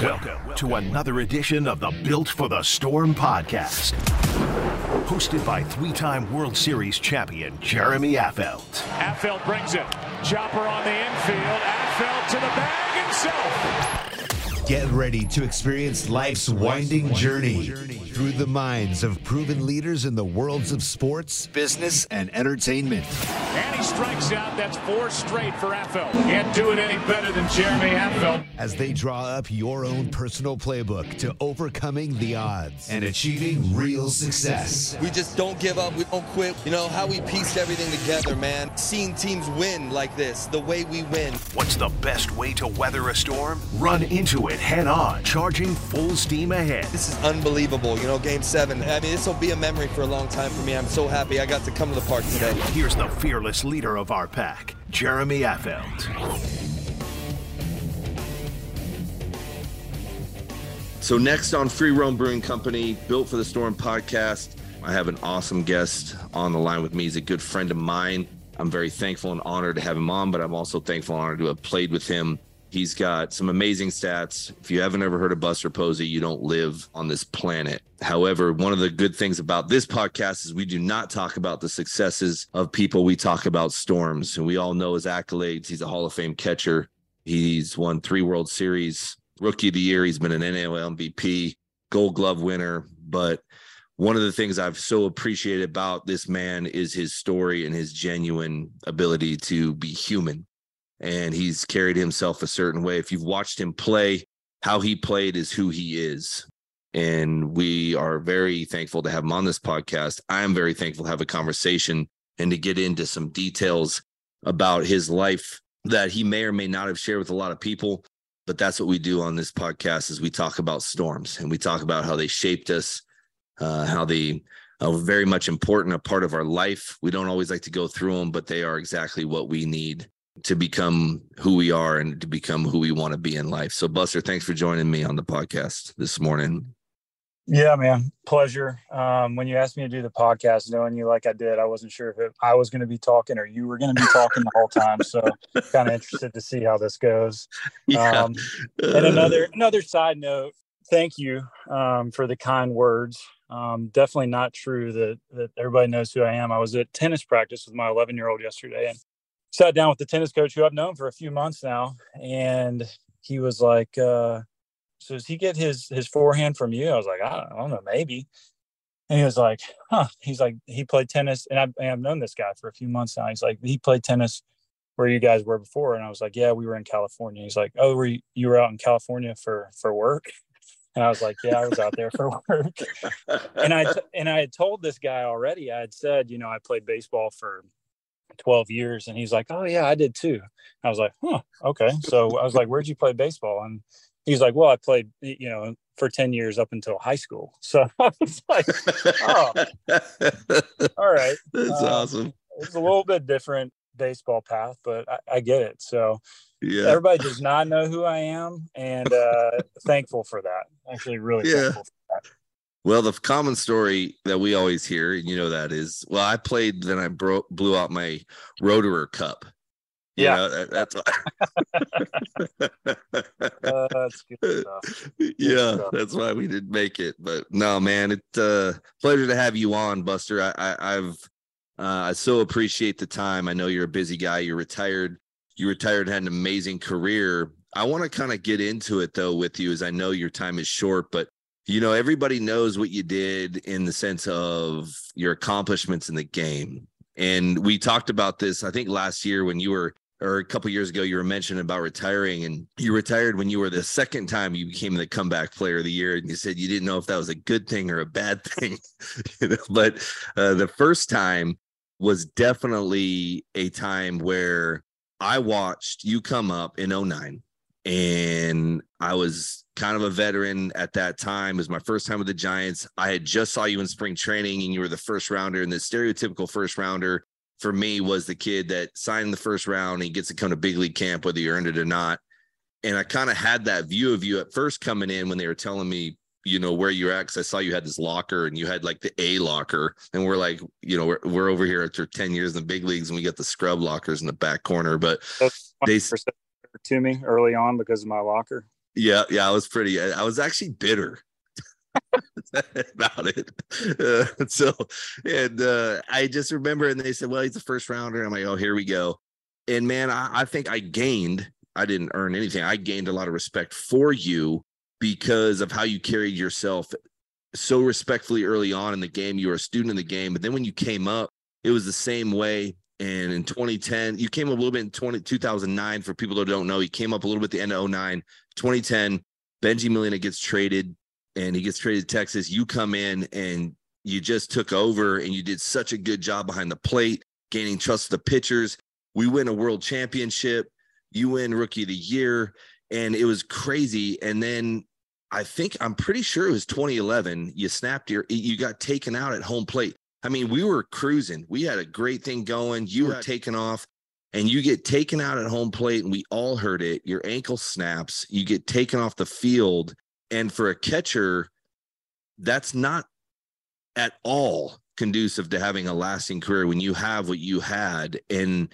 Welcome to another edition of the Built for the Storm podcast. Hosted by three time World Series champion Jeremy Affeldt. Affeldt brings it. Chopper on the infield. Affeldt to the bag himself. Get ready to experience life's winding journey through the minds of proven leaders in the worlds of sports, business, and entertainment. And he strikes out. That's four straight for Affeldt. Can't do it any better than Jeremy Affeldt. As they draw up your own personal playbook to overcoming the odds and achieving real success. We just don't give up. We don't quit. You know how we pieced everything together, man. Seeing teams win like this, the way we win. What's the best way to weather a storm? Run into it head on, charging full steam ahead. This is unbelievable. You know, game seven. I mean, this will be a memory for a long time for me. I'm so happy I got to come to the park today. Here's the fearless leader of our pack, Jeremy Affeldt. So, next on Free Roam Brewing Company, Built for the Storm podcast, I have an awesome guest on the line with me. He's a good friend of mine. I'm very thankful and honored to have him on, but I'm also thankful and honored to have played with him He's got some amazing stats. If you haven't ever heard of Buster Posey, you don't live on this planet. However, one of the good things about this podcast is we do not talk about the successes of people. We talk about storms. And we all know his accolades. He's a Hall of Fame catcher. He's won three World Series, Rookie of the Year. He's been an NL MVP, Gold Glove winner. But one of the things I've so appreciated about this man is his story and his genuine ability to be human and he's carried himself a certain way. If you've watched him play, how he played is who he is. And we are very thankful to have him on this podcast. I am very thankful to have a conversation and to get into some details about his life that he may or may not have shared with a lot of people. But that's what we do on this podcast is we talk about storms and we talk about how they shaped us, uh, how they are very much important, a part of our life. We don't always like to go through them, but they are exactly what we need to become who we are and to become who we want to be in life. So, Buster, thanks for joining me on the podcast this morning. Yeah, man, pleasure. Um, when you asked me to do the podcast, knowing you like I did, I wasn't sure if it, I was going to be talking or you were going to be talking the whole time. So, kind of interested to see how this goes. Yeah. Um, and another another side note, thank you um, for the kind words. Um, definitely not true that that everybody knows who I am. I was at tennis practice with my 11 year old yesterday, and sat down with the tennis coach who I've known for a few months now, and he was like, uh, "So does he get his his forehand from you?" I was like, "I don't, I don't know, maybe." And he was like, "Huh?" He's like, "He played tennis, and I've, and I've known this guy for a few months now." He's like, "He played tennis where you guys were before," and I was like, "Yeah, we were in California." He's like, "Oh, were you, you were out in California for for work?" And I was like, yeah, I was out there for work. and I and I had told this guy already. I had said, you know, I played baseball for 12 years. And he's like, Oh, yeah, I did too. I was like, Huh, okay. So I was like, Where'd you play baseball? And he's like, Well, I played, you know, for 10 years up until high school. So I was like, Oh, all right. That's um, awesome. It's a little bit different baseball path, but I, I get it. So yeah. everybody does not know who I am and uh, thankful for that. Actually, really yeah. thankful for that. Well, the common story that we always hear, and you know that is, well, I played, then I broke, blew out my rotator cuff. You yeah, know, that, that's why. uh, that's good stuff. Good yeah, stuff. that's why we didn't make it. But no, man, it's a uh, pleasure to have you on, Buster. I, I I've uh, I so appreciate the time. I know you're a busy guy. You're retired. You retired, had an amazing career. I want to kind of get into it though with you, as I know your time is short, but you know, everybody knows what you did in the sense of your accomplishments in the game. And we talked about this, I think last year when you were, or a couple years ago, you were mentioning about retiring and you retired when you were the second time you became the comeback player of the year. And you said you didn't know if that was a good thing or a bad thing. but uh, the first time was definitely a time where I watched you come up in 09 and I was kind of a veteran at that time. It was my first time with the Giants. I had just saw you in spring training, and you were the first rounder. And the stereotypical first rounder for me was the kid that signed the first round. And he gets to come to big league camp, whether you earned it or not. And I kind of had that view of you at first coming in when they were telling me, you know, where you're at. Cause I saw you had this locker and you had like the A locker. And we're like, you know, we're, we're over here after 10 years in the big leagues and we got the scrub lockers in the back corner. But they to me early on because of my locker. Yeah, yeah, I was pretty. I was actually bitter about it. Uh, so, and uh, I just remember, and they said, "Well, he's a first rounder." I'm like, "Oh, here we go." And man, I, I think I gained. I didn't earn anything. I gained a lot of respect for you because of how you carried yourself so respectfully early on in the game. You were a student in the game, but then when you came up, it was the same way. And in 2010, you came up a little bit in 20, 2009. For people that don't know, he came up a little bit at the end of 09. 2010, Bengie Molina gets traded and he gets traded to Texas. You come in and you just took over and you did such a good job behind the plate, gaining trust of the pitchers. We win a world championship. You win rookie of the year. And it was crazy. And then I think I'm pretty sure it was 2011. You snapped your, you got taken out at home plate. I mean, we were cruising. We had a great thing going. You were taking off and you get taken out at home plate, and we all heard it. Your ankle snaps, you get taken off the field. And for a catcher, that's not at all conducive to having a lasting career when you have what you had. And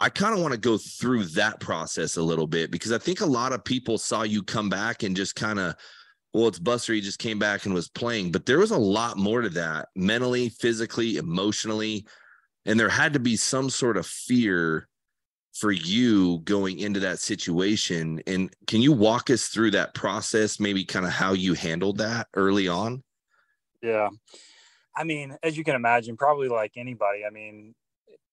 I kind of want to go through that process a little bit because I think a lot of people saw you come back and just kind of, well, it's Buster. He just came back and was playing, but there was a lot more to that mentally, physically, emotionally. And there had to be some sort of fear for you going into that situation. And can you walk us through that process, maybe kind of how you handled that early on? Yeah. I mean, as you can imagine, probably like anybody, I mean,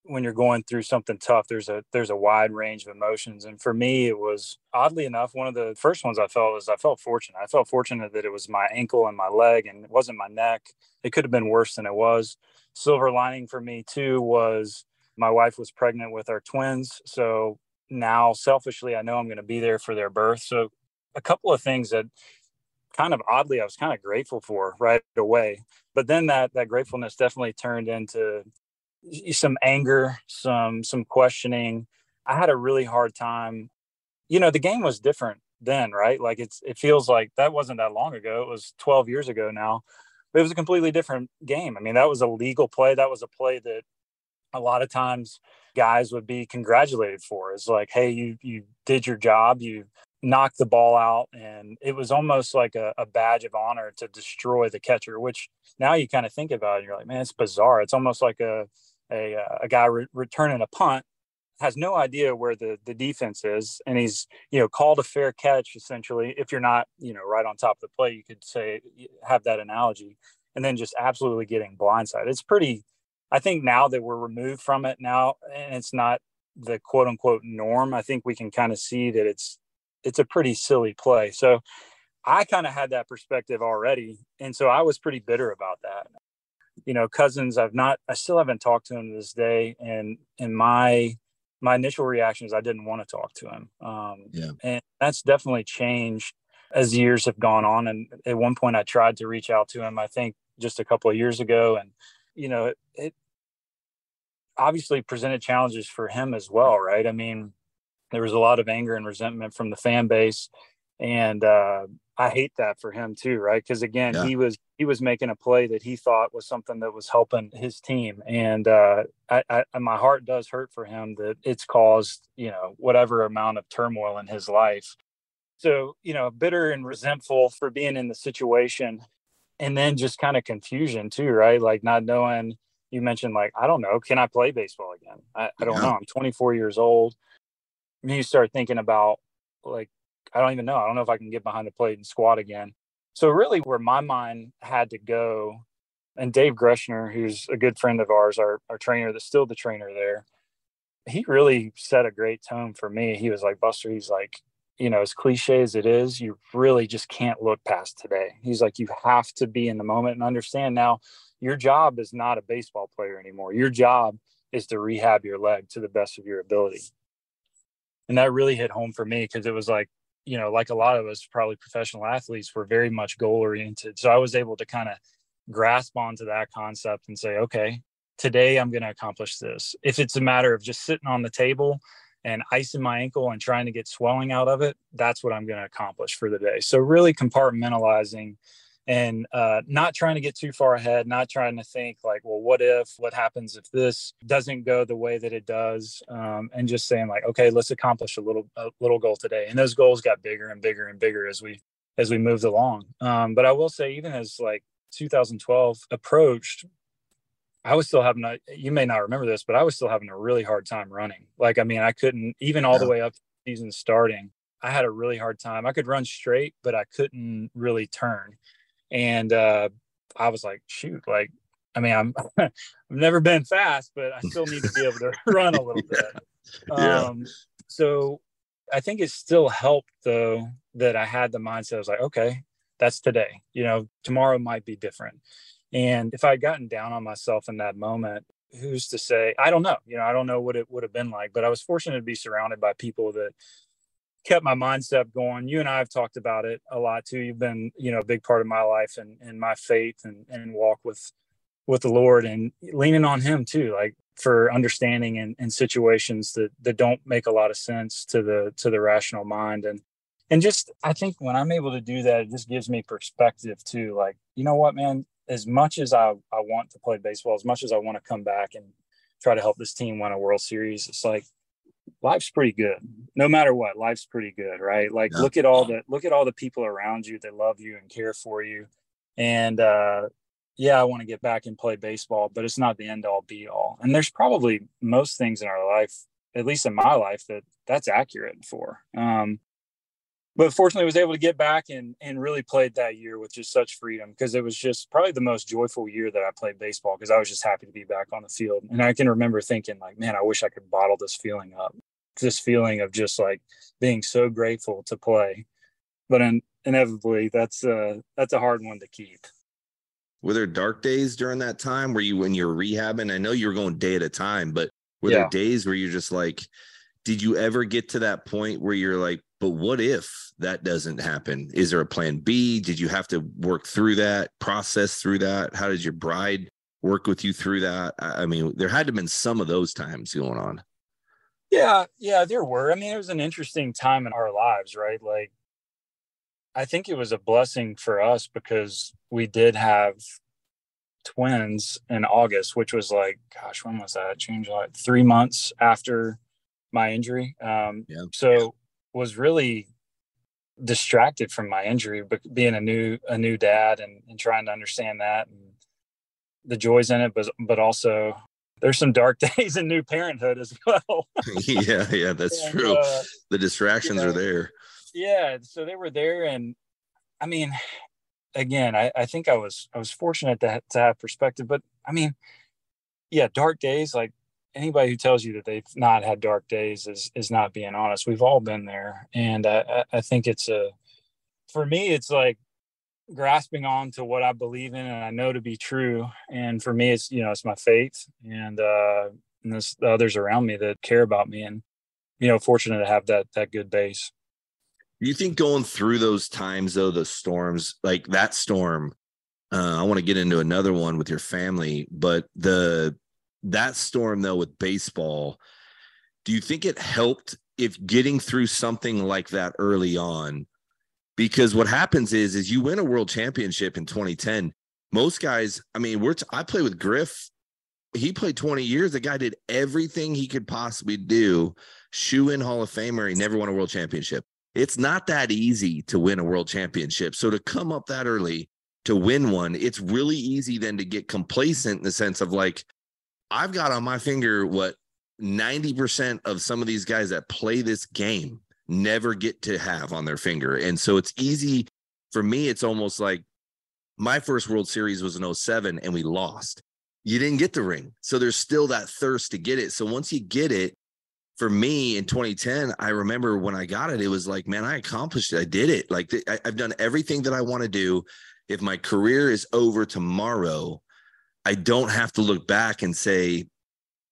when you're going through something tough, there's a there's a wide range of emotions. And for me, it was oddly enough, one of the first ones I felt was I felt fortunate. I felt fortunate that it was my ankle and my leg and it wasn't my neck. It could have been worse than it was. Silver lining for me too was my wife was pregnant with our twins. So now selfishly, I know I'm going to be there for their birth. So a couple of things that kind of oddly I was kind of grateful for right away. But then that that gratefulness definitely turned into some anger, some some questioning. I had a really hard time. You know, the game was different then, right? Like it's it feels like that wasn't that long ago. It was 12 years ago now. But it was a completely different game. I mean, that was a legal play. That was a play that a lot of times guys would be congratulated for is like hey you you did your job you knocked the ball out and it was almost like a, a badge of honor to destroy the catcher which now you kind of think about it you're like man it's bizarre it's almost like a a, uh, a guy re- returning a punt has no idea where the the defense is and he's you know called a fair catch essentially if you're not you know right on top of the play you could say have that analogy and then just absolutely getting blindsided it's pretty I think now that we're removed from it now, and it's not the quote unquote norm, I think we can kind of see that it's it's a pretty silly play. So I kind of had that perspective already, and so I was pretty bitter about that. You know, Cousins, I've not, I still haven't talked to him to this day, and and my my initial reaction is I didn't want to talk to him. Um, yeah. And that's definitely changed as years have gone on. And at one point, I tried to reach out to him. I think just a couple of years ago, and you know, it, it obviously presented challenges for him as well, right? I mean, there was a lot of anger and resentment from the fan base, and uh, I hate that for him too, right? Because again, yeah. he was he was making a play that he thought was something that was helping his team, and uh, I, I, my heart does hurt for him that it's caused you know whatever amount of turmoil in his life. So you know, bitter and resentful for being in the situation, and then just kind of confusion too, right? Like not knowing you mentioned like i don't know can i play baseball again i, I don't yeah. know i'm 24 years old and you start thinking about like i don't even know i don't know if i can get behind the plate and squat again so really where my mind had to go and dave groeschner who's a good friend of ours our, our trainer that's still the trainer there he really set a great tone for me he was like buster he's like you know as cliche as it is you really just can't look past today he's like you have to be in the moment and understand now your job is not a baseball player anymore. Your job is to rehab your leg to the best of your ability. And that really hit home for me because it was like, you know, like a lot of us, probably professional athletes, were very much goal oriented. So I was able to kind of grasp onto that concept and say, okay, today I'm going to accomplish this. If it's a matter of just sitting on the table and icing my ankle and trying to get swelling out of it, that's what I'm going to accomplish for the day. So really compartmentalizing and uh, not trying to get too far ahead, not trying to think like, well, what if, what happens if this doesn't go the way that it does, um, and just saying like, okay, let's accomplish a little a little goal today. And those goals got bigger and bigger and bigger as we as we moved along. Um, but I will say, even as like 2012 approached, I was still having a. You may not remember this, but I was still having a really hard time running. Like, I mean, I couldn't even all yeah. the way up season starting. I had a really hard time. I could run straight, but I couldn't really turn and uh, I was like, shoot, like, I mean, I'm I've never been fast, but I still need to be able to run a little bit. Yeah. Um, so I think it still helped though that I had the mindset. I was like, okay, that's today. You know, tomorrow might be different. And if I would gotten down on myself in that moment, who's to say? I don't know. You know, I don't know what it would have been like. But I was fortunate to be surrounded by people that kept my mindset going. You and I have talked about it a lot too. You've been, you know, a big part of my life and, and my faith and, and walk with, with the Lord and leaning on him too, like for understanding in, in situations that, that don't make a lot of sense to the, to the rational mind. And, and just, I think when I'm able to do that, it just gives me perspective too. Like, you know what, man, as much as I, I want to play baseball, as much as I want to come back and try to help this team win a world series, it's like, life's pretty good no matter what life's pretty good right? Like yeah. look at all the look at all the people around you that love you and care for you. And uh yeah i want to get back and play baseball but it's not the end all be all. And there's probably most things in our life at least in my life that that's accurate for um but fortunately was able to get back and and really played that year with just such freedom because it was just probably the most joyful year that I played baseball because I was just happy to be back on the field. And I can remember thinking like man I wish I could bottle this feeling up this feeling of just like being so grateful to play but in, inevitably that's uh that's a hard one to keep were there dark days during that time where you when you're rehabbing I know you were going day at a time but were yeah. there days where you're just like did you ever get to that point where you're like but what if that doesn't happen? Is there a plan B? Did you have to work through that, process through that? How did your bride work with you through that? I mean, there had to have been some of those times going on. Yeah, yeah, there were. I mean, it was an interesting time in our lives, right? Like, I think it was a blessing for us because we did have twins in August, which was like, gosh, when was that? June, July, three months after my injury. Um, yeah. So was really distracted from my injury, but being a new a new dad and, and trying to understand that and the joys in it, but but also there's some dark days in new parenthood as well. yeah, yeah, that's and, true. Uh, the distractions you know, are there. Yeah, so they were there, and I mean, again, I, I think I was I was fortunate to, to have perspective, but I mean, yeah, dark days like anybody who tells you that they've not had dark days is is not being honest. We've all been there, and I, I think it's a for me, it's like grasping on to what I believe in and I know to be true. And for me, it's you know it's my faith and uh, and this, the others around me that care about me, and you know, fortunate to have that that good base. You think going through those times though, the storms like that storm. Uh, I want to get into another one with your family, but the that storm though with baseball, do you think it helped if getting through something like that early on? Because what happens is, is you win a world championship in 2010. Most guys, I mean, we're t- I play with Griff. He played 20 years. The guy did everything he could possibly do. Shoe in Hall of Famer. He never won a world championship. It's not that easy to win a world championship. So to come up that early to win one, it's really easy then to get complacent in the sense of like, I've got on my finger what 90% of some of these guys that play this game never get to have on their finger. And so it's easy for me, it's almost like my first World Series was in 07 and we lost. You didn't get the ring. So there's still that thirst to get it. So once you get it, for me in 2010, I remember when I got it, it was like, man, I accomplished it. I did it. Like I've done everything that I want to do. If my career is over tomorrow, I don't have to look back and say,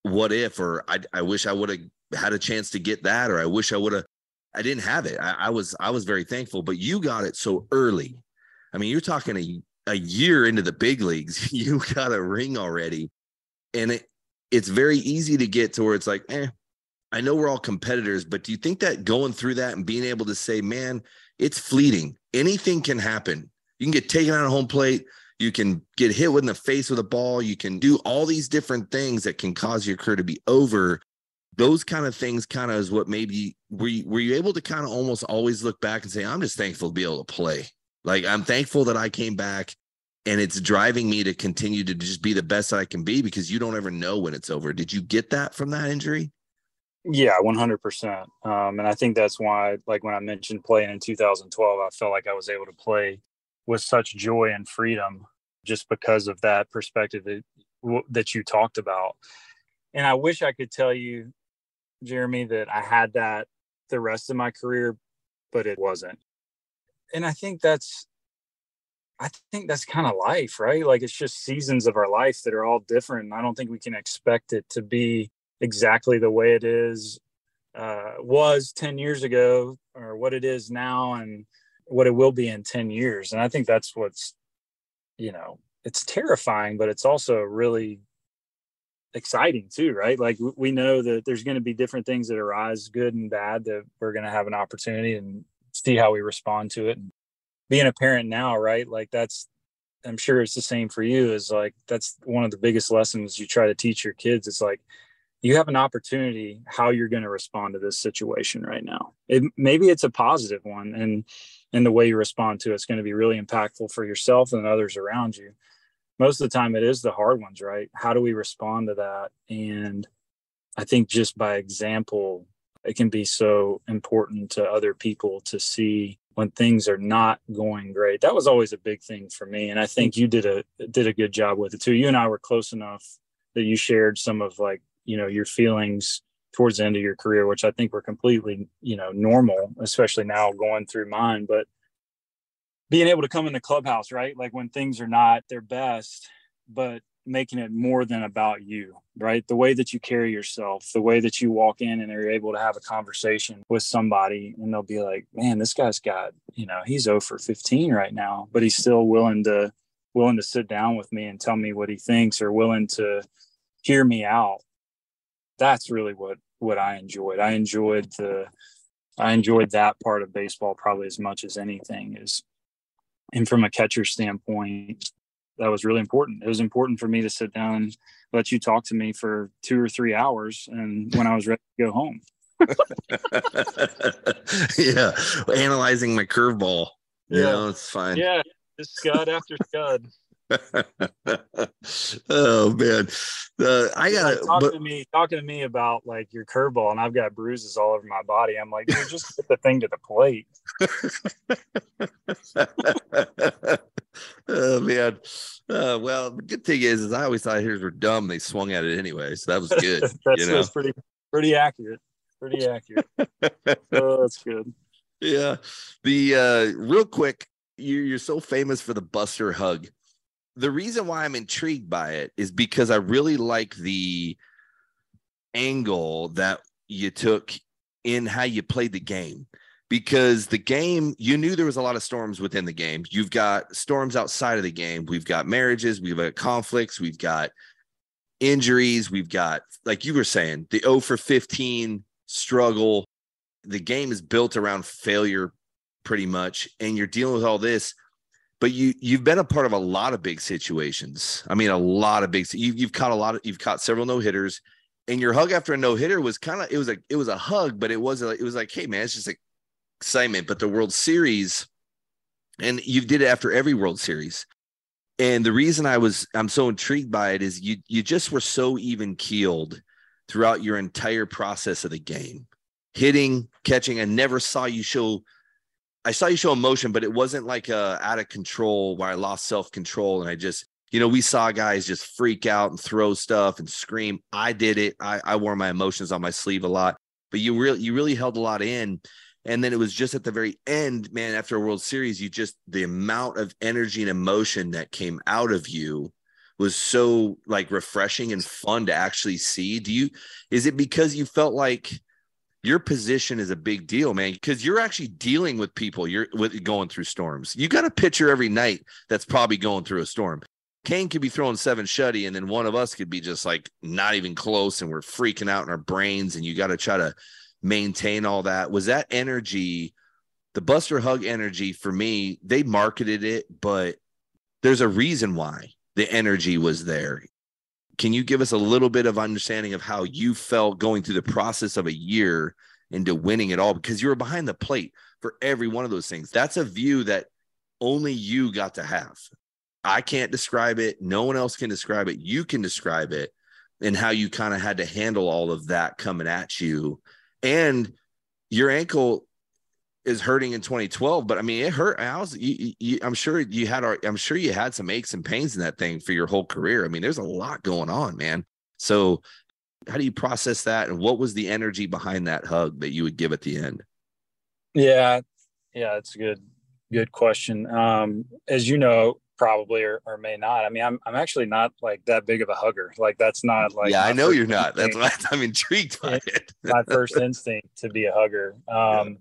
what if, or I, I wish I would have had a chance to get that, or I wish I would have, I didn't have it. I, I, was, I was very thankful, but you got it so early. I mean, you're talking a, a year into the big leagues, you got a ring already. And it, it's very easy to get to where it's like, eh, I know we're all competitors, but do you think that going through that and being able to say, man, it's fleeting, anything can happen You can get taken out of home plate. You can get hit in the face with a ball. You can do all these different things that can cause your career to be over. Those kind of things kind of is what maybe were you, were you able to kind of almost always look back and say, I'm just thankful to be able to play. Like I'm thankful that I came back and it's driving me to continue to just be the best that I can be because you don't ever know when it's over. Did you get that from that injury? Yeah, 100%. Um, and I think that's why, like when I mentioned playing in 2012, I felt like I was able to play with such joy and freedom just because of that perspective that, that you talked about. And I wish I could tell you, Jeremy, that I had that the rest of my career, but it wasn't. And I think that's I think that's kind of life, right? Like it's just seasons of our life that are all different. I don't think we can expect it to be exactly the way it is uh, was 10 years ago or what it is now and what it will be in 10 years. And I think that's what's, you know, it's terrifying, but it's also really exciting too, right? Like we know that there's going to be different things that arise, good and bad, that we're going to have an opportunity and see how we respond to it. And being a parent now, right? Like that's I'm sure it's the same for you is like that's one of the biggest lessons you try to teach your kids. It's like you have an opportunity how you're going to respond to this situation right now. It, maybe it's a positive one and and the way you respond to it's going to be really impactful for yourself and others around you. Most of the time it is the hard ones, right? How do we respond to that? And I think just by example it can be so important to other people to see when things are not going great. That was always a big thing for me, and I think you did a did a good job with it too. You and I were close enough that you shared some of like you know your feelings towards the end of your career, which I think were completely you know normal, especially now going through mine. But being able to come in the clubhouse, right, like when things are not their best, but making it more than about you, right? The way that you carry yourself, the way that you walk in and are able to have a conversation with somebody and they'll be like, man, this guy's got, you know, he's 0 for 15 right now, but he's still willing to, willing to sit down with me and tell me what he thinks or willing to hear me out. That's really what, what I enjoyed. I enjoyed the, I enjoyed that part of baseball probably as much as anything is, and from a catcher standpoint, that was really important. It was important for me to sit down and let you talk to me for two or three hours, and when I was ready to go home. yeah, analyzing my curveball. You yeah, know, it's fine. Yeah, just scud after scud. oh man, uh, I got like, talking but, to me talking to me about like your curveball, and I've got bruises all over my body. I'm like, dude, just put the thing to the plate. oh man. Uh, well, the good thing is, is I always thought hitters were dumb. They swung at it anyway, so that was good. that's, you know? that's pretty pretty accurate. Pretty accurate. oh, that's good. Yeah. The uh, real quick, you, you're so famous for the Buster hug. The reason why I'm intrigued by it is because I really like the angle that you took in how you played the game. Because the game you knew there was a lot of storms within the game. You've got storms outside of the game. We've got marriages we've got conflicts we've got injuries we've got like you were saying the 0 for 15 struggle. The game is built around failure pretty much and you're dealing with all this but you you've been a part of a lot of big situations i mean a lot of big you, you've caught a lot of you've caught several no hitters and your hug after a no hitter was kind of it was like it was a hug but it was it was like hey man it's just like excitement, but the World Series, and you did it after every World Series. And the reason I was I'm so intrigued by it is you you just were so even keeled throughout your entire process of the game, hitting, catching. I never saw you show. I saw you show emotion, but it wasn't like a out of control where I lost self control and I just you know, we saw guys just freak out and throw stuff and scream. I did it. I, I wore my emotions on my sleeve a lot, but you really, you really held a lot in. And then it was just at the very end, man, after a World Series, you just the amount of energy and emotion that came out of you was so like refreshing and fun to actually see. Do you is it because you felt like your position is a big deal, man, because you're actually dealing with people you're with going through storms. You got a pitcher every night that's probably going through a storm. Cain could be throwing seven shutty, and then one of us could be just like not even close, and we're freaking out in our brains, and you got to try to maintain all that was that energy the Buster Hug energy for me, they marketed it, but there's a reason why the energy was there. Can you give us a little bit of understanding of how you felt going through the process of a year into winning it all? Because you were behind the plate for every one of those things. That's a view that only you got to have. I can't describe it. No one else can describe it. You can describe it and how you kind of had to handle all of that coming at you. And your ankle is hurting in 2012, but I mean, it hurt. I was, you, you, I'm sure you had, I'm sure you had some aches and pains in that thing for your whole career. I mean, there's a lot going on, man. So, how do you process that? And what was the energy behind that hug that you would give at the end? Yeah, yeah, it's a good, good question. Um, as you know, probably or, or may not. I mean, I'm I'm actually not like that big of a hugger. Like that's not like yeah, I know you're not. That's why I'm intrigued by it. my first instinct to be a hugger. Um, yeah.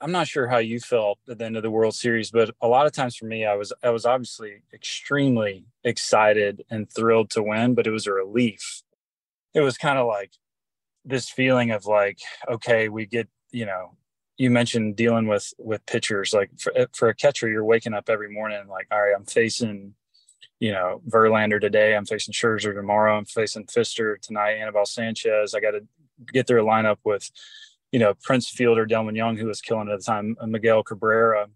I'm not sure how you felt at the end of the World Series, but a lot of times for me, I was I was obviously extremely excited and thrilled to win, but it was a relief. It was kind of like this feeling of like, okay, we get you know you mentioned dealing with with pitchers like for, eh, for a catcher you're waking up every morning like all right i'm facing you know verlander today i'm facing scherzer tomorrow i'm facing Fister tonight anibal sanchez i got to get their lineup with you know prince fielder delmon young who was killing at the time miguel cabrera.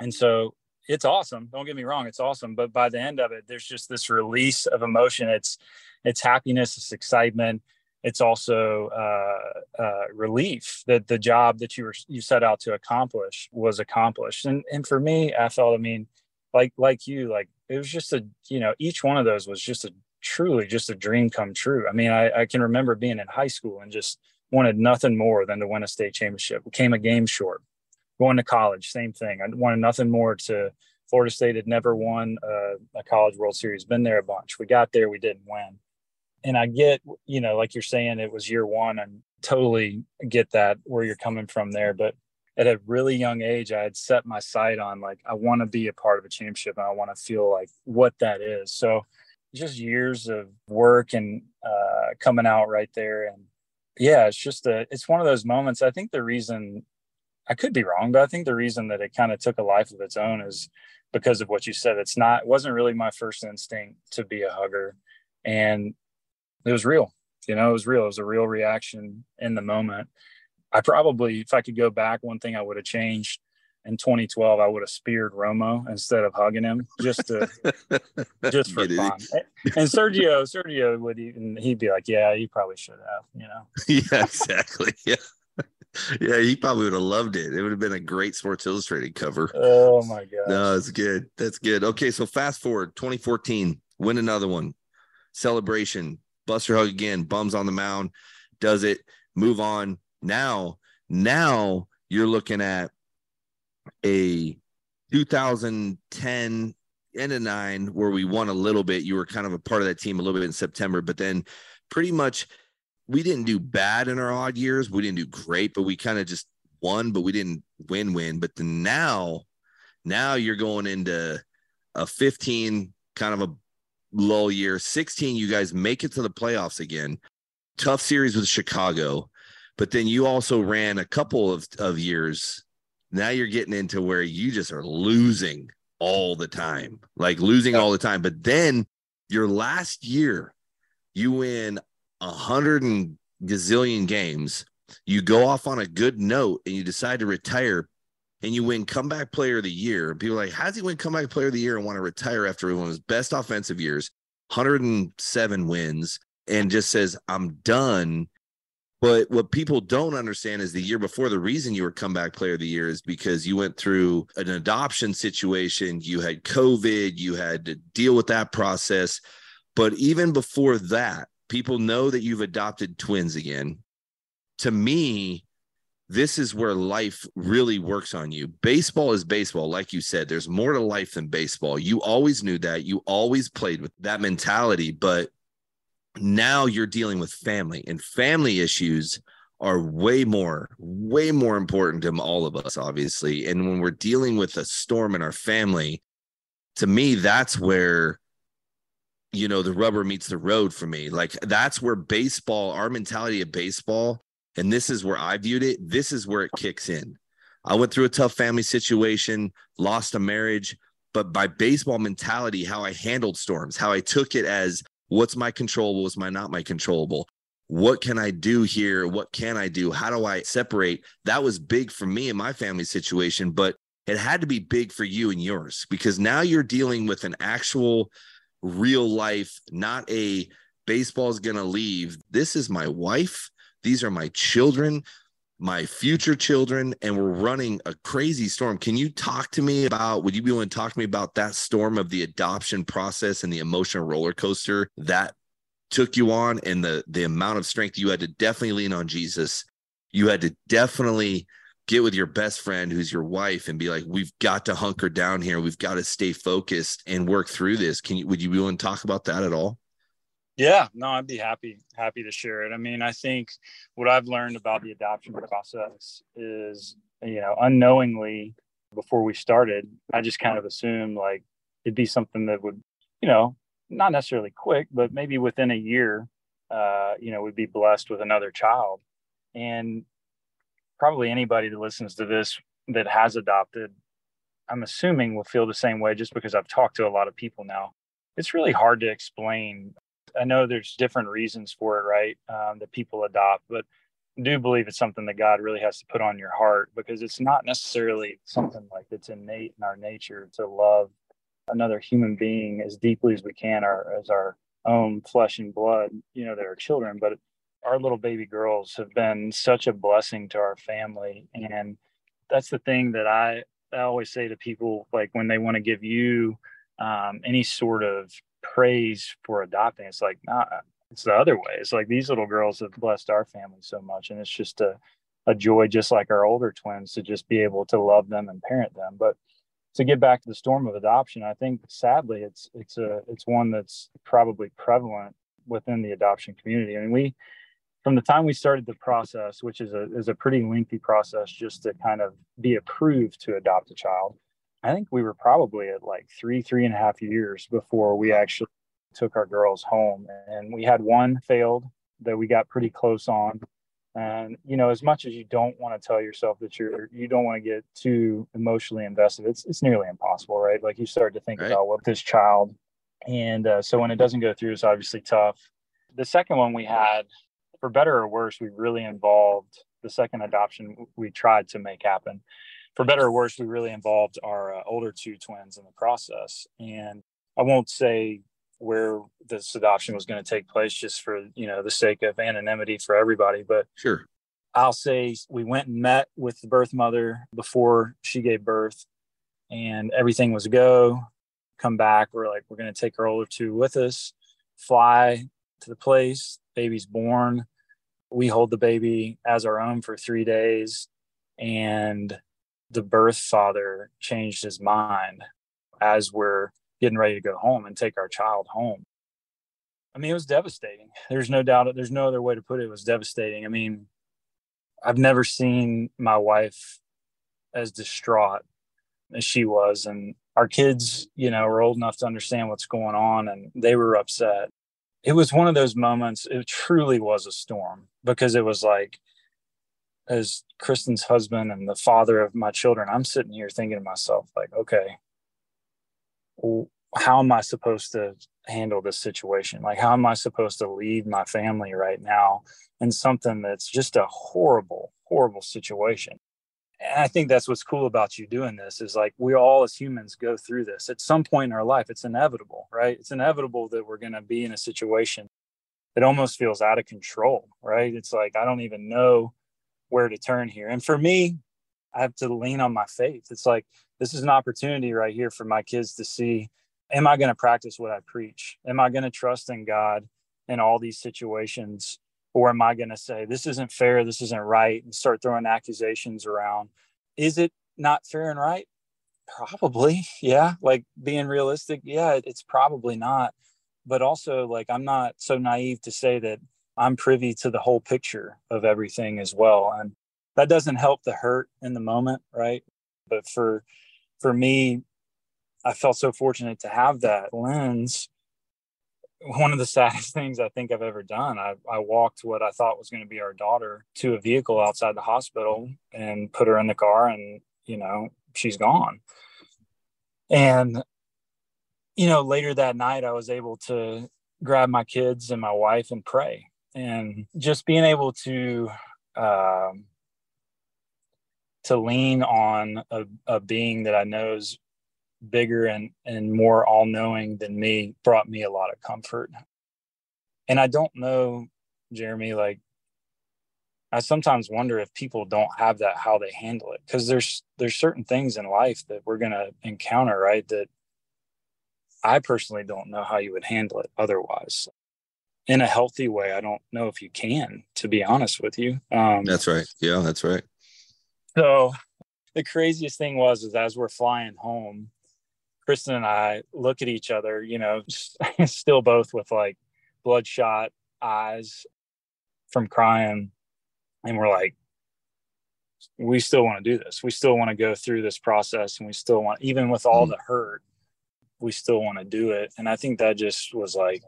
And so it's awesome. Don't get me wrong it's awesome. But by the end of it there's just this release of emotion. It's it's happiness it's excitement. It's also uh, uh, relief that the job that you were you set out to accomplish was accomplished. And and for me, I felt, I mean, like like you, like it was just a you know each one of those was just a truly just a dream come true. I mean, I, I can remember being in high school and just wanted nothing more than to win a state championship. We came a game short. Going to college, same thing. I wanted nothing more to. Florida State had never won a, a college World Series. Been there a bunch. We got there, we didn't win and I get, you know, like you're saying, it was year one and totally get that where you're coming from there. But at a really young age, I had set my sight on like, I want to be a part of a championship and I want to feel like what that is. So just years of work and uh, coming out right there. And yeah, it's just a, it's one of those moments. I think the reason I could be wrong, but I think the reason that it kind of took a life of its own is because of what you said. It's not, it wasn't really my first instinct to be a hugger. And it was real. You know, it was real. It was a real reaction in the moment. I probably, if I could go back, one thing I would have changed in 2012, I would have speared Romo instead of hugging him, just to, just for fun. And Sergio, Sergio would even he'd be like, "Yeah, you probably should have," you know. Yeah, exactly. Yeah, yeah, he probably would have loved it. It would have been a great Sports Illustrated cover. Oh my god. No, it's good. That's good. Okay, so fast forward 2014, win another one, celebration, Buster Hug again, bums on the mound, does it, move on. Now, now you're looking at a 2010 and a nine where we won a little bit. You were kind of a part of that team a little bit in September, but then pretty much we didn't do bad in our odd years. We didn't do great, but we kind of just won, but we didn't win win. But then now, now you're going into a 15 kind of a lull year. 16, you guys make it to the playoffs again. Tough series with Chicago, but then you also ran a couple of, of years. Now you're getting into where you just are losing all the time, like losing all the time. But then your last year, you win a hundred and gazillion games. You go off on a good note and you decide to retire and you win comeback player of the year. People are like, how does he win comeback player of the year and want to retire after one of his best offensive years, 107 wins, and just says, I'm done. But what people don't understand is the year before, the reason you were comeback player of the year is because you went through an adoption situation. You had COVID, you had to deal with that process. But even before that, people know that you've adopted twins again. To me, this is where life really works on you. Baseball is baseball. Like you said, there's more to life than baseball. You always knew that. You always played with that mentality. But now you're dealing with family, and family issues are way more, way more important to all of us, obviously. And when we're dealing with a storm in our family, to me, that's where you know the rubber meets the road for me like that's where baseball our mentality of baseball and this is where I viewed it. This is where it kicks in. I went through a tough family situation, lost a marriage, but by baseball mentality, how I handled storms, how I took it as what's my controllable, what's my not my controllable. What can I do here? What can I do? How do I separate? That was big for me in my family situation, but it had to be big for you and yours because now you're dealing with an actual real life, not a baseball's going to leave. This is my wife. These are my children my future children and we're running a crazy storm. Can you talk to me about, would you be willing to talk to me about that storm of the adoption process and the emotional roller coaster that took you on and the, the amount of strength you had to definitely lean on Jesus. You had to definitely get with your best friend who's your wife and be like, we've got to hunker down here. We've got to stay focused and work through this. Can you, would you be willing to talk about that at all? Yeah, no, I'd be happy happy to share it. I mean, I think what I've learned about the adoption process is, you know, unknowingly before we started, I just kind of assumed like it'd be something that would, you know, not necessarily quick, but maybe within a year, uh, you know, we'd be blessed with another child. And probably anybody that listens to this that has adopted, I'm assuming will feel the same way just because I've talked to a lot of people now. It's really hard to explain I know there's different reasons for it, right? Um, that people adopt, but I do believe it's something that God really has to put on your heart because it's not necessarily something like that's innate in our nature to love another human being as deeply as we can, or as our own flesh and blood, you know, that are children. But our little baby girls have been such a blessing to our family. And that's the thing that I, I always say to people, like when they want to give you um, any sort of praise for adopting. It's like, nah, it's the other way. It's like these little girls have blessed our family so much. And it's just a, a joy, just like our older twins, to just be able to love them and parent them. But to get back to the storm of adoption, I think sadly it's it's a it's one that's probably prevalent within the adoption community. I mean, we from the time we started the process, which is a is a pretty lengthy process just to kind of be approved to adopt a child, I think we were probably at like three, three and a half years before we actually took our girls home. And we had one failed that we got pretty close on. And you know, as much as you don't want to tell yourself that you're, you don't want to get too emotionally invested, it's it's nearly impossible, right? Like you start to think right. about what this child, and uh, so when it doesn't go through, it's obviously tough. The second one we had, for better or worse, we really involved the second adoption we tried to make happen for better or worse, we really involved our uh, older two twins in the process. And I won't say where this adoption was going to take place just for, you know, the sake of anonymity for everybody, but sure. I'll say we went and met with the birth mother before she gave birth and everything was go. Come back. We're like, we're going to take our older two with us, fly to the place. Baby's born. We hold the baby as our own for three days. And the birth father changed his mind as we're getting ready to go home and take our child home. I mean, it was devastating. There's no doubt. There's no other way to put it. It was devastating. I mean, I've never seen my wife as distraught as she was. And our kids, you know, were old enough to understand what's going on and they were upset. It was one of those moments. It truly was a storm because it was like, as Kristen's husband and the father of my children, I'm sitting here thinking to myself, like, okay, how am I supposed to handle this situation? Like, how am I supposed to lead my family right now in something that's just a horrible, horrible situation? And I think that's what's cool about you doing this is like we all as humans go through this at some point in our life. It's inevitable, right? It's inevitable that we're going to be in a situation that almost feels out of control, right? It's like, I don't even know where to turn here. And for me, I have to lean on my faith. It's like this is an opportunity right here for my kids to see am I going to practice what I preach? Am I going to trust in God in all these situations? Or am I going to say, this isn't fair, this isn't right, and start throwing accusations around? Is it not fair and right? Probably, yeah. Like being realistic, yeah, it's probably not. But also, like, I'm not so naive to say that I'm privy to the whole picture of everything as well. And that doesn't help the hurt in the moment, right? But for for me, I felt so fortunate to have that lens. one of the saddest things I think I've ever done. I, I walked what I thought was going to be our daughter to a vehicle outside the hospital and put her in the car, and you know, she's gone. And, you know, later that night, I was able to grab my kids and my wife and pray. And just being able to, um, to lean on a, a being that I know is bigger and, and more all knowing than me brought me a lot of comfort. And I don't know, Jeremy, like I sometimes wonder if people don't have that how they handle it because there's there's certain things in life that we're going to encounter, right? That I personally don't know how you would handle it otherwise. In a healthy way, I don't know if you can, to be honest with you. Um, that's right. Yeah, that's right. So the craziest thing was is as we're flying home, Kristen and I look at each other, you know, still both with like bloodshot eyes from crying. And we're like, we still want to do this. We still want to go through this process and we still want, even with all mm-hmm. the hurt, we still want to do it. And I think that just was like,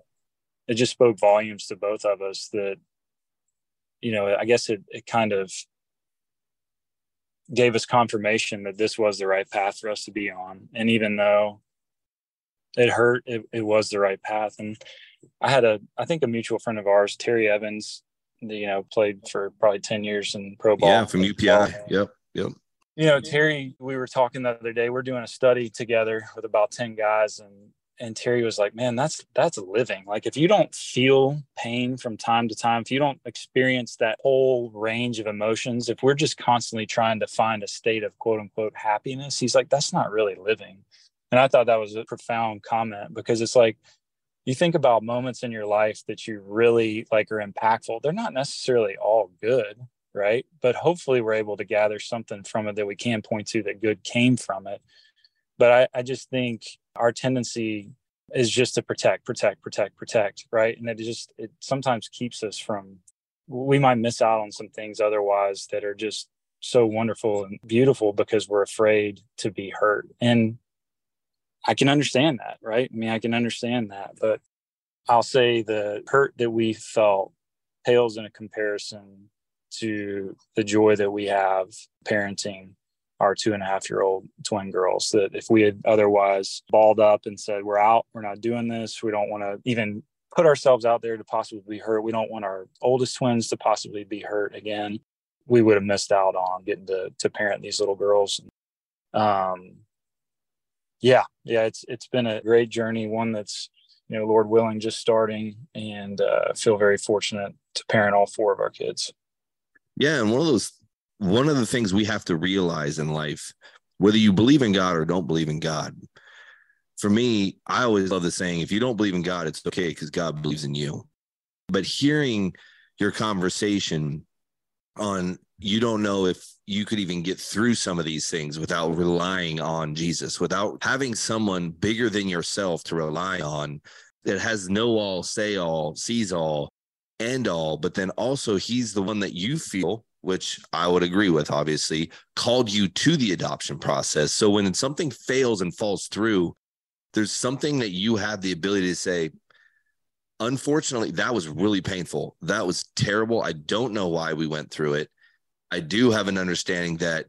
it just spoke volumes to both of us that, you know, I guess it, it kind of gave us confirmation that this was the right path for us to be on. And even though it hurt, it, it was the right path. And I had a, I think a mutual friend of ours, Terry Evans, you know, played for probably 10 years in pro ball. Yeah, from UPI. Yep. Yep. You know, Terry, we were talking the other day, we're doing a study together with about 10 guys and and Terry was like, "Man, that's that's living. Like if you don't feel pain from time to time, if you don't experience that whole range of emotions, if we're just constantly trying to find a state of quote unquote happiness, he's like, that's not really living." And I thought that was a profound comment because it's like you think about moments in your life that you really like are impactful. They're not necessarily all good, right? But hopefully we're able to gather something from it that we can point to that good came from it. But I, I just think our tendency is just to protect, protect, protect, protect, right? And it just it sometimes keeps us from we might miss out on some things otherwise that are just so wonderful and beautiful because we're afraid to be hurt. And I can understand that, right? I mean, I can understand that, but I'll say the hurt that we felt pales in a comparison to the joy that we have parenting our two and a half year old twin girls. That if we had otherwise balled up and said, We're out, we're not doing this, we don't want to even put ourselves out there to possibly be hurt, we don't want our oldest twins to possibly be hurt again, we would have missed out on getting to, to parent these little girls. Um, yeah, yeah, it's it's been a great journey, one that's you know, Lord willing, just starting, and uh, feel very fortunate to parent all four of our kids. Yeah, and one of those one of the things we have to realize in life, whether you believe in God or don't believe in God, for me, I always love the saying, if you don't believe in God, it's okay because God believes in you. But hearing your conversation on you don't know if you could even get through some of these things without relying on Jesus, without having someone bigger than yourself to rely on that has no all, say all, sees all, end all, but then also he's the one that you feel which I would agree with, obviously, called you to the adoption process. So when something fails and falls through, there's something that you have the ability to say, unfortunately, that was really painful. That was terrible. I don't know why we went through it. I do have an understanding that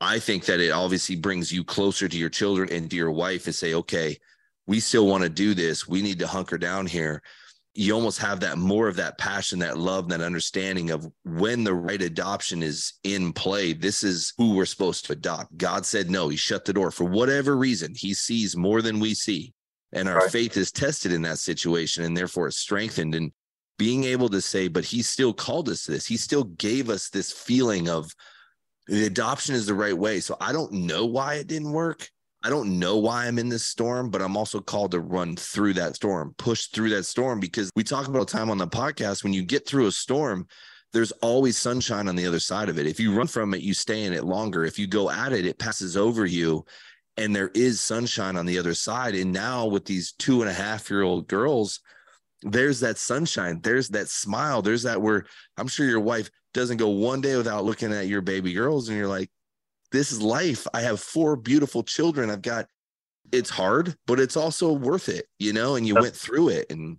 I think that it obviously brings you closer to your children and to your wife and say, okay, we still want to do this. We need to hunker down here you almost have that more of that passion, that love, that understanding of when the right adoption is in play. This is who we're supposed to adopt. God said no, He shut the door for whatever reason. He sees more than we see. And our right. faith is tested in that situation and therefore it's strengthened. And being able to say, but He still called us to this, He still gave us this feeling of the adoption is the right way. So I don't know why it didn't work. I don't know why I'm in this storm, but I'm also called to run through that storm, push through that storm because we talk about time on the podcast. When you get through a storm, there's always sunshine on the other side of it. If you run from it, you stay in it longer. If you go at it, it passes over you and there is sunshine on the other side. And now with these two and a half year old girls, there's that sunshine, there's that smile, there's that where I'm sure your wife doesn't go one day without looking at your baby girls and you're like, this is life. I have four beautiful children. I've got it's hard, but it's also worth it, you know, and you went through it. And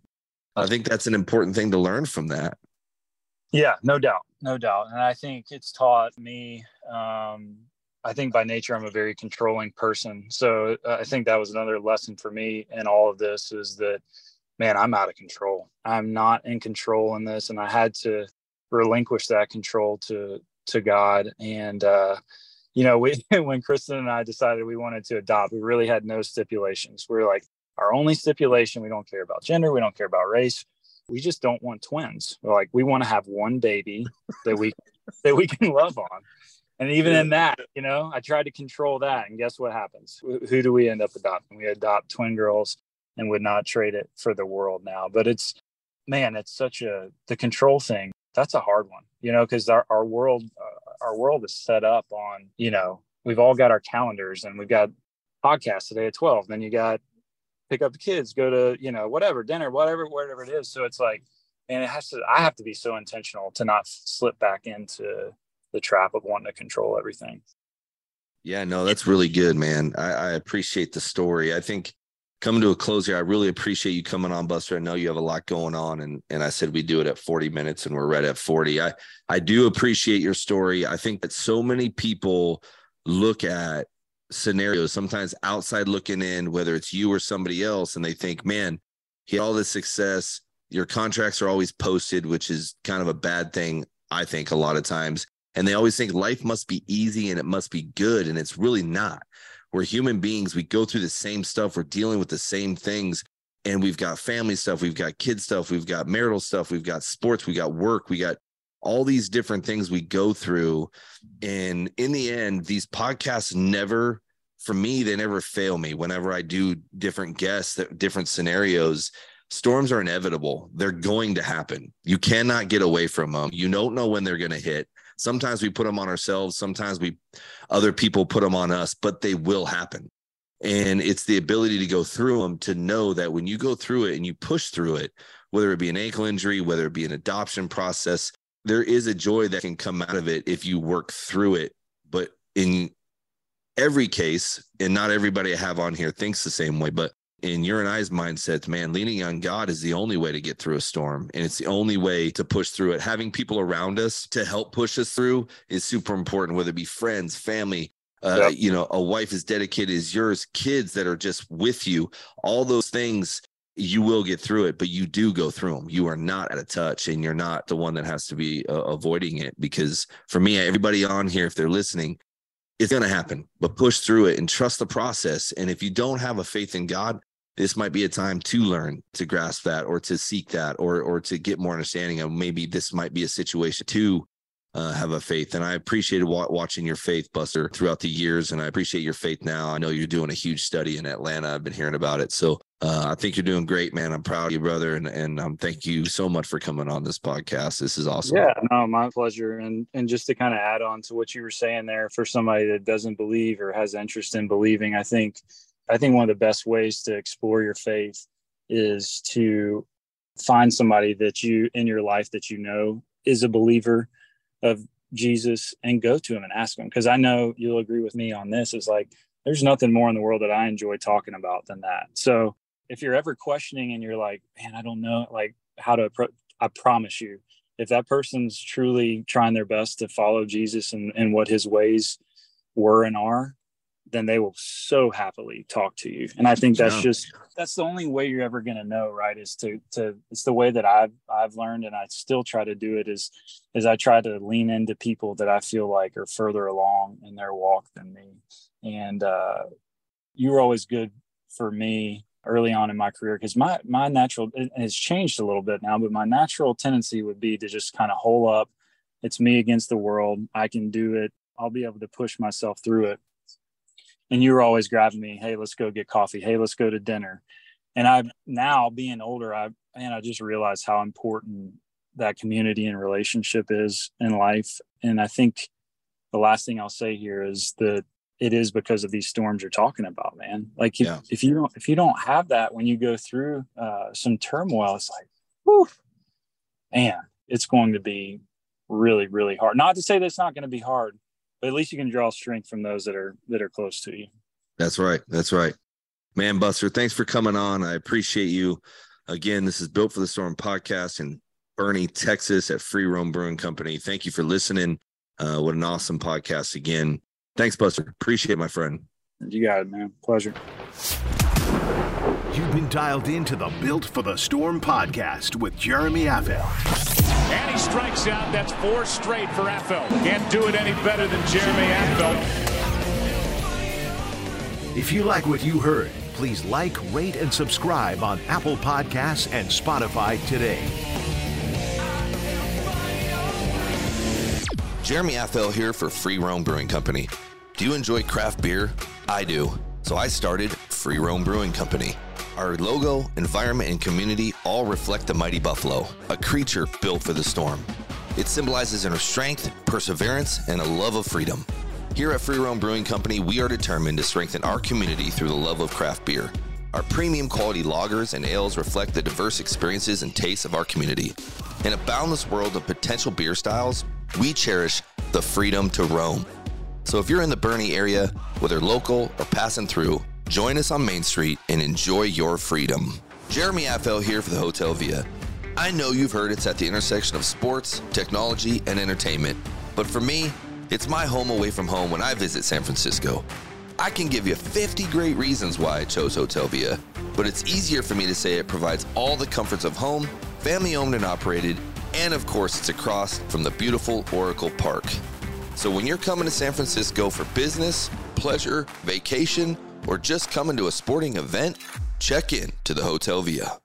I think that's an important thing to learn from that. Yeah, no doubt, no doubt, and I think it's taught me. Um, I think by nature I'm a very controlling person, so uh, I think that was another lesson for me in all of this is that, man, I'm out of control. I'm not in control in this, and I had to relinquish that control to to God. And uh, you know, we when Kristen and I decided we wanted to adopt, we really had no stipulations. We are like, our only stipulation, we don't care about gender, we don't care about race. We just don't want twins. We're like, we want to have one baby that we that we can love on. And even in that, you know, I tried to control that. And guess what happens? Who do we end up adopting? We adopt twin girls and would not trade it for the world now. But it's, man, it's such a, the control thing, that's a hard one, you know, because our, our world, uh, our world is set up on, you know, we've all got our calendars and we've got podcasts today at 12. Then you got pick up the kids, go to, you know, whatever, dinner, whatever, whatever it is. So it's like, and it has to, I have to be so intentional to not slip back into the trap of wanting to control everything. Yeah, no, that's really good, man. I, I appreciate the story. I think coming to a close here, I really appreciate you coming on, Buster. I know you have a lot going on, and and I said we do it at 40 minutes, and we're right at 40. I I do appreciate your story. I think that so many people look at scenarios sometimes outside looking in, whether it's you or somebody else, and they think, man, he had all this success. Your contracts are always posted, which is kind of a bad thing, I think, a lot of times. And they always think life must be easy and it must be good. And it's really not. We're human beings. We go through the same stuff. We're dealing with the same things. And we've got family stuff. We've got kid stuff. We've got marital stuff. We've got sports. We got work. We got all these different things we go through. And in the end, these podcasts never, for me, they never fail me. Whenever I do different guests, different scenarios, storms are inevitable. They're going to happen. You cannot get away from them. You don't know when they're going to hit. Sometimes we put them on ourselves, sometimes we other people put them on us, but they will happen. And it's the ability to go through them to know that when you go through it and you push through it, whether it be an ankle injury, whether it be an adoption process, there is a joy that can come out of it if you work through it. But in every case, and not everybody I have on here thinks the same way, but in your and I's mindsets, man, leaning on God is the only way to get through a storm. And it's the only way to push through it. Having people around us to help push us through is super important, whether it be friends, family, uh, yep. you know, a wife as dedicated as yours, kids that are just with you, all those things, you will get through it, but you do go through them. You are not at a touch and you're not the one that has to be uh, avoiding it. Because for me, everybody on here, if they're listening, it's going to happen, but push through it and trust the process. And if you don't have a faith in God, this might be a time to learn to grasp that or to seek that or or to get more understanding of maybe this might be a situation to uh, have a faith. And i appreciated wa- watching your faith buster throughout the years and i appreciate your faith now. I know you're doing a huge study in atlanta. I've been hearing about it. So uh, i think you're doing great man. I'm proud of you brother and and um, thank you so much for coming on this podcast. This is awesome. Yeah no my pleasure. And and just to kind of add on to what you were saying there for somebody that doesn't believe or has interest in believing i think I think one of the best ways to explore your faith is to find somebody that you in your life that you know is a believer of Jesus and go to him and ask him. Because I know you'll agree with me on this is like, there's nothing more in the world that I enjoy talking about than that. So if you're ever questioning and you're like, man, I don't know, like how to approach, I promise you, if that person's truly trying their best to follow Jesus and, and what his ways were and are, then they will so happily talk to you. And I think that's yeah. just that's the only way you're ever going to know, right? Is to to it's the way that I've I've learned, and I still try to do it. Is is I try to lean into people that I feel like are further along in their walk than me. And uh, you were always good for me early on in my career because my my natural it has changed a little bit now, but my natural tendency would be to just kind of hole up. It's me against the world. I can do it. I'll be able to push myself through it and you were always grabbing me hey let's go get coffee. Hey let's go to dinner. And i now being older i and i just realized how important that community and relationship is in life. And i think the last thing i'll say here is that it is because of these storms you're talking about man. Like if, yeah. if you don't if you don't have that when you go through uh, some turmoil it's like whew, man it's going to be really really hard. Not to say that it's not going to be hard but at least you can draw strength from those that are that are close to you. That's right. That's right. Man, Buster, thanks for coming on. I appreciate you. Again, this is Built for the Storm podcast in Boerne, Texas at Free Roam Brewing Company. Thank you for listening. Uh, what an awesome podcast again. Thanks, Buster. Appreciate it, my friend. You got it, man. Pleasure. You've been dialed into the Built for the Storm podcast with Jeremy Affeldt. And he strikes out. That's four straight for Affeldt. Can't do it any better than Jeremy Affeldt. If you like what you heard, please like, rate, and subscribe on Apple Podcasts and Spotify today. Jeremy Affeldt here for Free Roam Brewing Company. Do you enjoy craft beer? I do. So I started Free Roam Brewing Company. Our logo, environment, and community all reflect the mighty buffalo, a creature built for the storm. It symbolizes inner strength, perseverance, and a love of freedom. Here at Free Roam Brewing Company, we are determined to strengthen our community through the love of craft beer. Our premium quality lagers and ales reflect the diverse experiences and tastes of our community. In a boundless world of potential beer styles, we cherish the freedom to roam. So if you're in the Boerne area, whether local or passing through, join us on Main Street and enjoy your freedom. Jeremy Affeldt here for the Hotel Via. I know you've heard it's at the intersection of sports, technology, and entertainment, but for me, it's my home away from home when I visit San Francisco. I can give you 50 great reasons why I chose Hotel Via, but it's easier for me to say it provides all the comforts of home, family owned and operated, and of course, it's across from the beautiful Oracle Park. So when you're coming to San Francisco for business, pleasure, vacation, or just coming to a sporting event, check in to the Hotel Via.